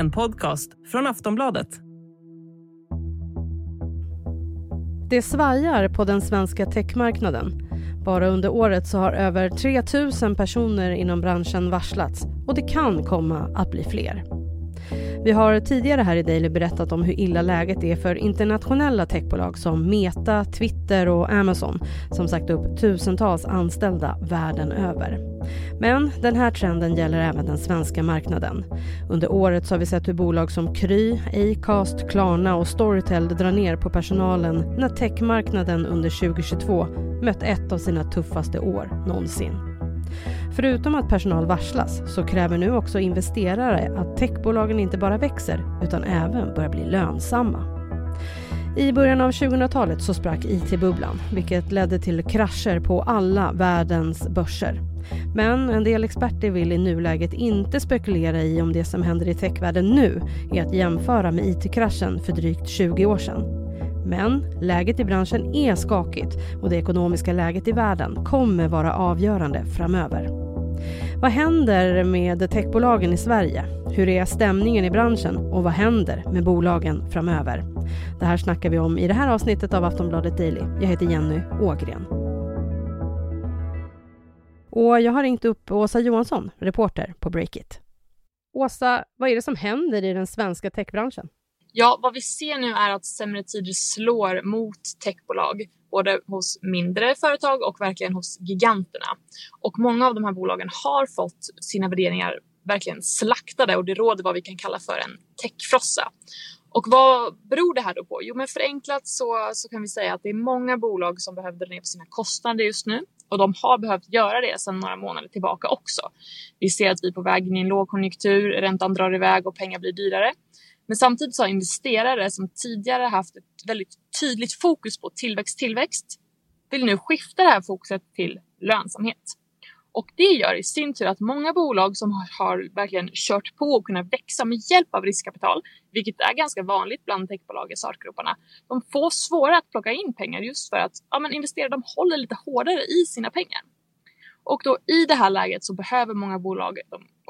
en podcast från Aftonbladet. Det svajar på den svenska techmarknaden. Bara under året så har över 3 000 personer inom branschen varslats och det kan komma att bli fler. Vi har tidigare här i Daily berättat om hur illa läget är för internationella techbolag som Meta, Twitter och Amazon som sagt upp tusentals anställda världen över. Men den här trenden gäller även den svenska marknaden. Under året så har vi sett hur bolag som Kry, Acast, Klarna och Storytel drar ner på personalen när techmarknaden under 2022 mött ett av sina tuffaste år någonsin. Förutom att personal varslas så kräver nu också investerare att techbolagen inte bara växer utan även börjar bli lönsamma. I början av 2000-talet så sprack IT-bubblan vilket ledde till krascher på alla världens börser. Men en del experter vill i nuläget inte spekulera i om det som händer i techvärlden nu är att jämföra med IT-kraschen för drygt 20 år sedan. Men läget i branschen är skakigt och det ekonomiska läget i världen kommer vara avgörande framöver. Vad händer med techbolagen i Sverige? Hur är stämningen i branschen och vad händer med bolagen framöver? Det här snackar vi om i det här avsnittet av Aftonbladet Daily. Jag heter Jenny Ågren. Och jag har ringt upp Åsa Johansson, reporter på Breakit. Åsa, vad är det som händer i den svenska techbranschen? Ja, vad vi ser nu är att sämre tider slår mot techbolag, både hos mindre företag och verkligen hos giganterna. Och många av de här bolagen har fått sina värderingar verkligen slaktade och det råder vad vi kan kalla för en techfrossa. Och vad beror det här då på? Jo, men förenklat så, så kan vi säga att det är många bolag som behöver dra ner på sina kostnader just nu och de har behövt göra det sedan några månader tillbaka också. Vi ser att vi är på väg in i en lågkonjunktur, räntan drar iväg och pengar blir dyrare. Men samtidigt så har investerare som tidigare haft ett väldigt tydligt fokus på tillväxt, tillväxt, vill nu skifta det här fokuset till lönsamhet. Och det gör i sin tur att många bolag som har, har verkligen kört på och kunnat växa med hjälp av riskkapital, vilket är ganska vanligt bland techbolag i startgroparna, de får svårare att plocka in pengar just för att ja, men investerare de håller lite hårdare i sina pengar. Och då i det här läget så behöver många bolag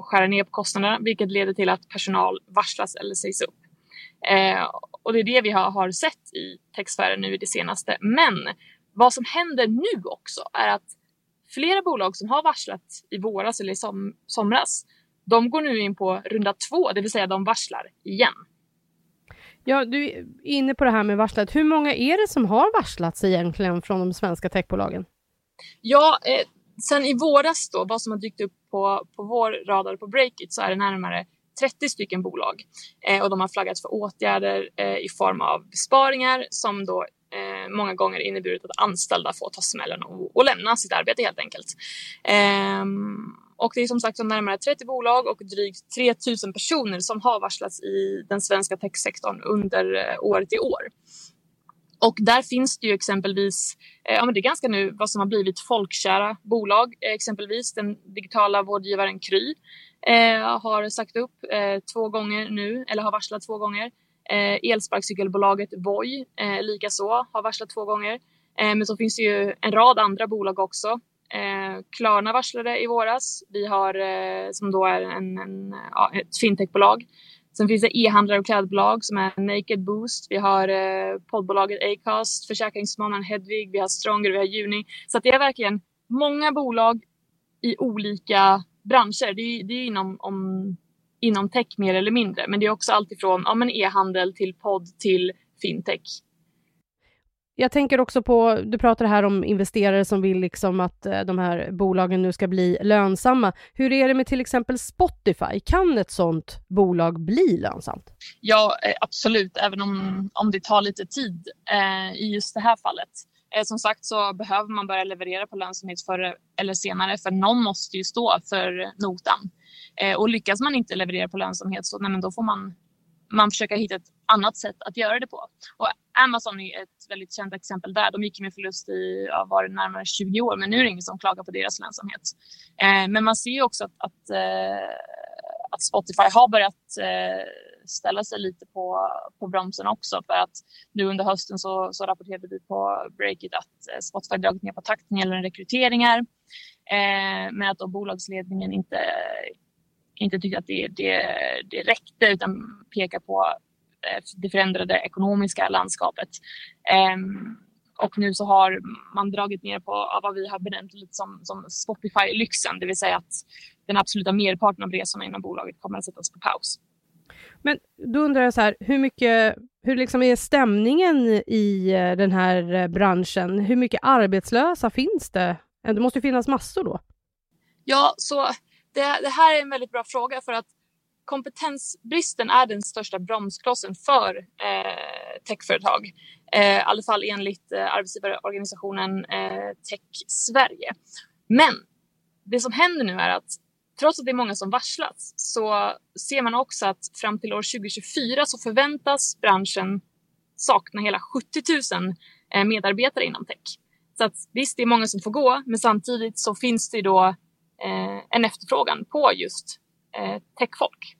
skära ner på kostnaderna, vilket leder till att personal varslas eller sägs upp. Eh, och det är det vi har, har sett i techsfären nu i det senaste. Men vad som händer nu också är att flera bolag som har varslat i våras eller i som, somras, de går nu in på runda två, det vill säga de varslar igen. Ja, du är inne på det här med varslat. Hur många är det som har varslats egentligen från de svenska techbolagen? Ja, eh, sen i våras då, vad som har dykt upp på, på vår radar på Breakit så är det närmare 30 stycken bolag eh, och de har flaggat för åtgärder eh, i form av besparingar som då eh, många gånger inneburit att anställda får ta smällen och, och lämna sitt arbete helt enkelt. Ehm, och det är som sagt som närmare 30 bolag och drygt 3000 personer som har varslats i den svenska techsektorn under eh, året i år. Och där finns det ju exempelvis, eh, ja men det är ganska nu vad som har blivit folkkära bolag, eh, exempelvis den digitala vårdgivaren Kry eh, har sagt upp eh, två gånger nu, eller har varslat två gånger. Eh, elsparkcykelbolaget Voi eh, likaså har varslat två gånger. Eh, men så finns det ju en rad andra bolag också. Eh, Klarna varslade i våras. Vi har, eh, som då är en, en, ja, ett fintechbolag. Sen finns det e-handlare och klädbolag som är Naked Boost. Vi har eh, poddbolaget Acast, försäkringsmannen Hedvig, vi har Stronger, vi har Juni. Så det är verkligen många bolag i olika branscher. Det är, det är inom, om, inom tech mer eller mindre, men det är också alltifrån ja, e-handel till podd till fintech. Jag tänker också på, du pratar här om investerare som vill liksom att eh, de här bolagen nu ska bli lönsamma. Hur är det med till exempel Spotify? Kan ett sådant bolag bli lönsamt? Ja, eh, absolut, även om, om det tar lite tid eh, i just det här fallet. Eh, som sagt så behöver man börja leverera på lönsamhet förr eller senare för någon måste ju stå för notan. Eh, och lyckas man inte leverera på lönsamhet så nej, men då får man, man försöka hitta ett annat sätt att göra det på. Och Amazon är ett väldigt känt exempel där. De gick med förlust i ja, var det närmare 20 år men nu är det ingen som klagar på deras lönsamhet. Eh, men man ser ju också att, att, eh, att Spotify har börjat eh, ställa sig lite på, på bromsen också för att nu under hösten så, så rapporterade vi på Breakit att eh, Spotify dragit ner på takten gällande rekryteringar. Eh, men att då bolagsledningen inte inte tyckte att det, det, det räckte utan pekar på det förändrade ekonomiska landskapet. Um, och nu så har man dragit ner på vad vi har benämnt lite som, som Spotify-lyxen, det vill säga att den absoluta merparten av resorna inom bolaget kommer att sättas på paus. Men då undrar jag så här, hur mycket, hur liksom är stämningen i eh, den här eh, branschen? Hur mycket arbetslösa finns det? Det måste finnas massor då? Ja, så det, det här är en väldigt bra fråga för att kompetensbristen är den största bromsklossen för eh, techföretag. Eh, I alla fall enligt eh, arbetsgivarorganisationen eh, Tech Sverige. Men det som händer nu är att trots att det är många som varslats så ser man också att fram till år 2024 så förväntas branschen sakna hela 70 000 eh, medarbetare inom tech. Så att visst, det är många som får gå, men samtidigt så finns det då eh, en efterfrågan på just eh, techfolk.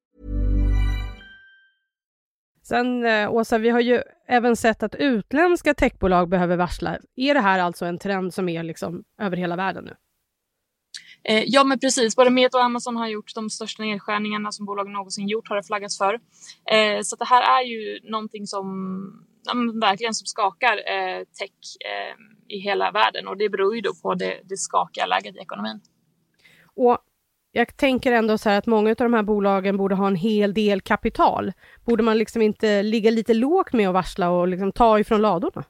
Sen eh, Åsa, vi har ju även sett att utländska techbolag behöver varsla. Är det här alltså en trend som är liksom över hela världen nu? Eh, ja, men precis. Både Meta och Amazon har gjort de största nedskärningarna som bolagen någonsin gjort, har det flaggats för. Eh, så det här är ju någonting som ja, verkligen som skakar eh, tech eh, i hela världen och det beror ju då på det, det skakiga läget i ekonomin. Och jag tänker ändå så här att många av de här bolagen borde ha en hel del kapital. Borde man liksom inte ligga lite lågt med att varsla och liksom ta ifrån ladorna?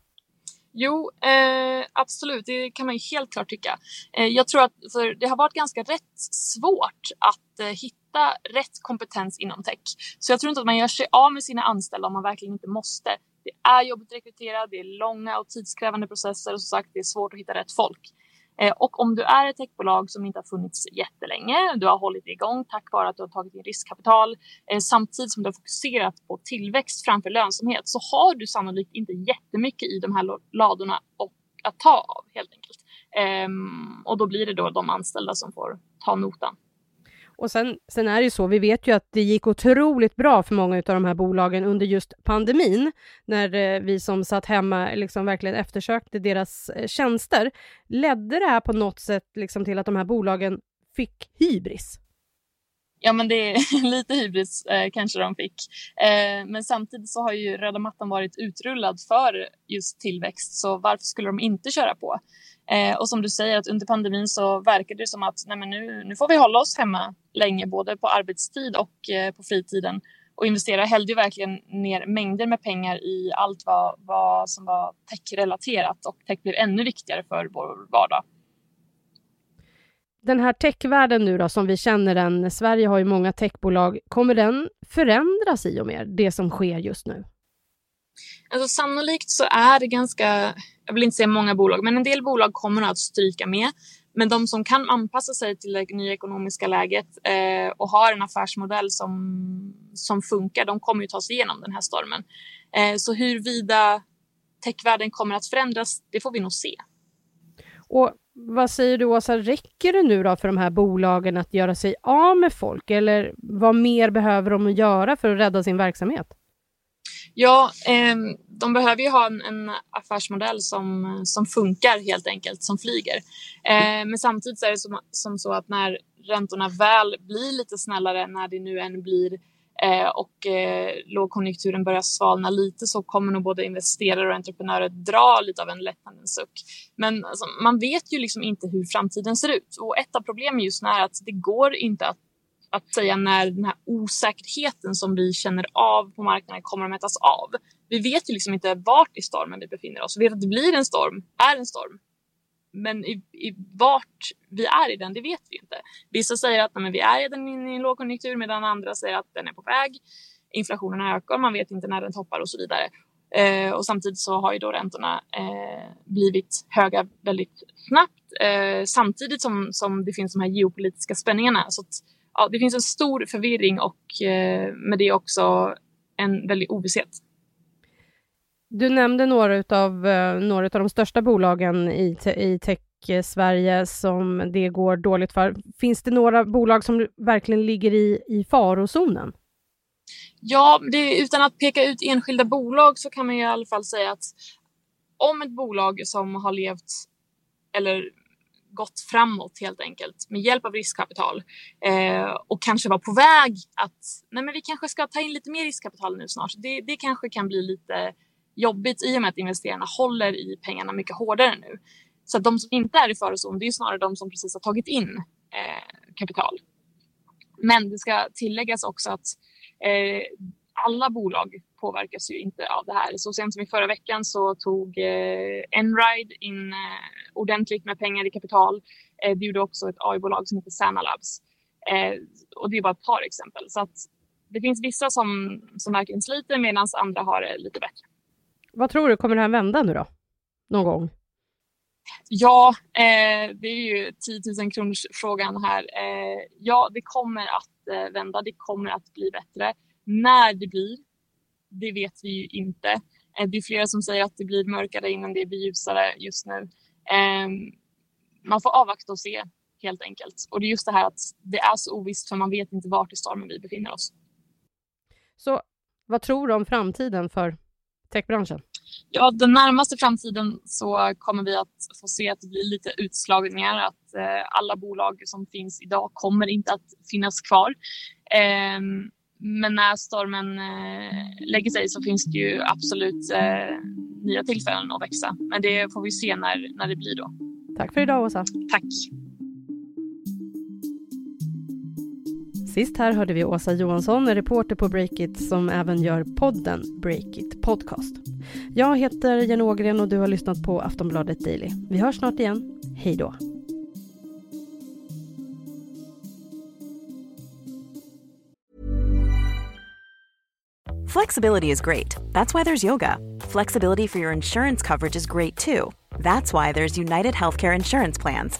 Jo, eh, absolut. Det kan man ju helt klart tycka. Eh, jag tror att för det har varit ganska rätt svårt att eh, hitta rätt kompetens inom tech. Så jag tror inte att man gör sig av med sina anställda om man verkligen inte måste. Det är jobbigt att rekrytera, det är långa och tidskrävande processer och som sagt, det är svårt att hitta rätt folk. Eh, och om du är ett techbolag som inte har funnits jättelänge, du har hållit igång tack vare att du har tagit in riskkapital, eh, samtidigt som du har fokuserat på tillväxt framför lönsamhet, så har du sannolikt inte jättemycket i de här ladorna att ta av helt enkelt. Ehm, och då blir det då de anställda som får ta notan. Och sen, sen är det ju så, vi vet ju att det gick otroligt bra för många av de här bolagen under just pandemin, när eh, vi som satt hemma liksom verkligen eftersökte deras eh, tjänster. Ledde det här på något sätt liksom till att de här bolagen fick hybris? Ja, men det är lite hybris eh, kanske de fick. Eh, men samtidigt så har ju röda mattan varit utrullad för just tillväxt, så varför skulle de inte köra på? Eh, och som du säger, att under pandemin så verkade det som att nej men nu, nu får vi hålla oss hemma länge, både på arbetstid och eh, på fritiden. Och investera hällde ju verkligen ner mängder med pengar i allt vad, vad som var techrelaterat och tech blev ännu viktigare för vår vardag. Den här techvärlden nu då, som vi känner den, Sverige har ju många techbolag, kommer den förändras i och med det som sker just nu? Alltså sannolikt så är det ganska, jag vill inte säga många bolag, men en del bolag kommer att stryka med. Men de som kan anpassa sig till det nya ekonomiska läget eh, och har en affärsmodell som, som funkar, de kommer ju ta sig igenom den här stormen. Eh, så huruvida techvärlden kommer att förändras, det får vi nog se. Och vad säger du Åsa, räcker det nu då för de här bolagen att göra sig av med folk eller vad mer behöver de göra för att rädda sin verksamhet? Ja, eh, de behöver ju ha en, en, affärsmodell som, som funkar helt enkelt, som flyger. Eh, men samtidigt är det som, som, så att när räntorna väl blir lite snällare, när det nu än blir eh, Eh, och eh, lågkonjunkturen börjar svalna lite så kommer nog både investerare och entreprenörer dra lite av en lättnadens suck. Men alltså, man vet ju liksom inte hur framtiden ser ut och ett av problemen just nu är att det går inte att att säga när den här osäkerheten som vi känner av på marknaden kommer att mätas av. Vi vet ju liksom inte vart i stormen vi befinner oss. Vi vet att det blir en storm, är en storm. Men i, i vart vi är i den, det vet vi inte. Vissa säger att nej, vi är redan inne i en lågkonjunktur medan andra säger att den är på väg. Inflationen ökar, man vet inte när den toppar och så vidare. Eh, och samtidigt så har ju då räntorna eh, blivit höga väldigt snabbt eh, samtidigt som, som det finns de här geopolitiska spänningarna. Så att, ja, det finns en stor förvirring och eh, med det också en väldig ovisshet. Du nämnde några av eh, några av de största bolagen i, i tech-Sverige som det går dåligt för. Finns det några bolag som verkligen ligger i, i farozonen? Ja, det, utan att peka ut enskilda bolag så kan man i alla fall säga att om ett bolag som har levt eller gått framåt helt enkelt med hjälp av riskkapital eh, och kanske var på väg att nej men vi kanske ska ta in lite mer riskkapital nu snart. Det, det kanske kan bli lite jobbigt i och med att investerarna håller i pengarna mycket hårdare nu. Så att de som inte är i farozon, det är snarare de som precis har tagit in eh, kapital. Men det ska tilläggas också att eh, alla bolag påverkas ju inte av det här. Så sent som i förra veckan så tog eh, Enride in eh, ordentligt med pengar i kapital. Eh, det gjorde också ett AI-bolag som heter Sanalabs. Eh, och det är bara ett par exempel. Så att det finns vissa som, som verkligen sliter medan andra har det lite bättre. Vad tror du, kommer det här vända nu då? Någon gång? Ja, eh, det är ju 10 000 kronors frågan här. Eh, ja, det kommer att eh, vända. Det kommer att bli bättre. När det blir, det vet vi ju inte. Eh, det är flera som säger att det blir mörkare innan det blir ljusare just nu. Ehm, man får avvakta och se helt enkelt. Och det är just det här att det är så ovisst för man vet inte vart i stormen vi befinner oss. Så vad tror du om framtiden för techbranschen? Ja, den närmaste framtiden så kommer vi att få se att det blir lite utslagningar. Att eh, alla bolag som finns idag kommer inte att finnas kvar. Eh, men när stormen eh, lägger sig så finns det ju absolut eh, nya tillfällen att växa. Men det får vi se när, när det blir då. Tack för idag, Åsa. Tack. Sist här hörde vi Åsa Johansson, reporter på Breakit som även gör podden Breakit Podcast. Jag heter Jenny Ågren och du har lyssnat på Aftonbladet Daily. Vi hörs snart igen. Hej då! Flexibility is great. That's why there's yoga. Flexibility for your insurance coverage is great too. That's why there's United Healthcare Insurance Plans.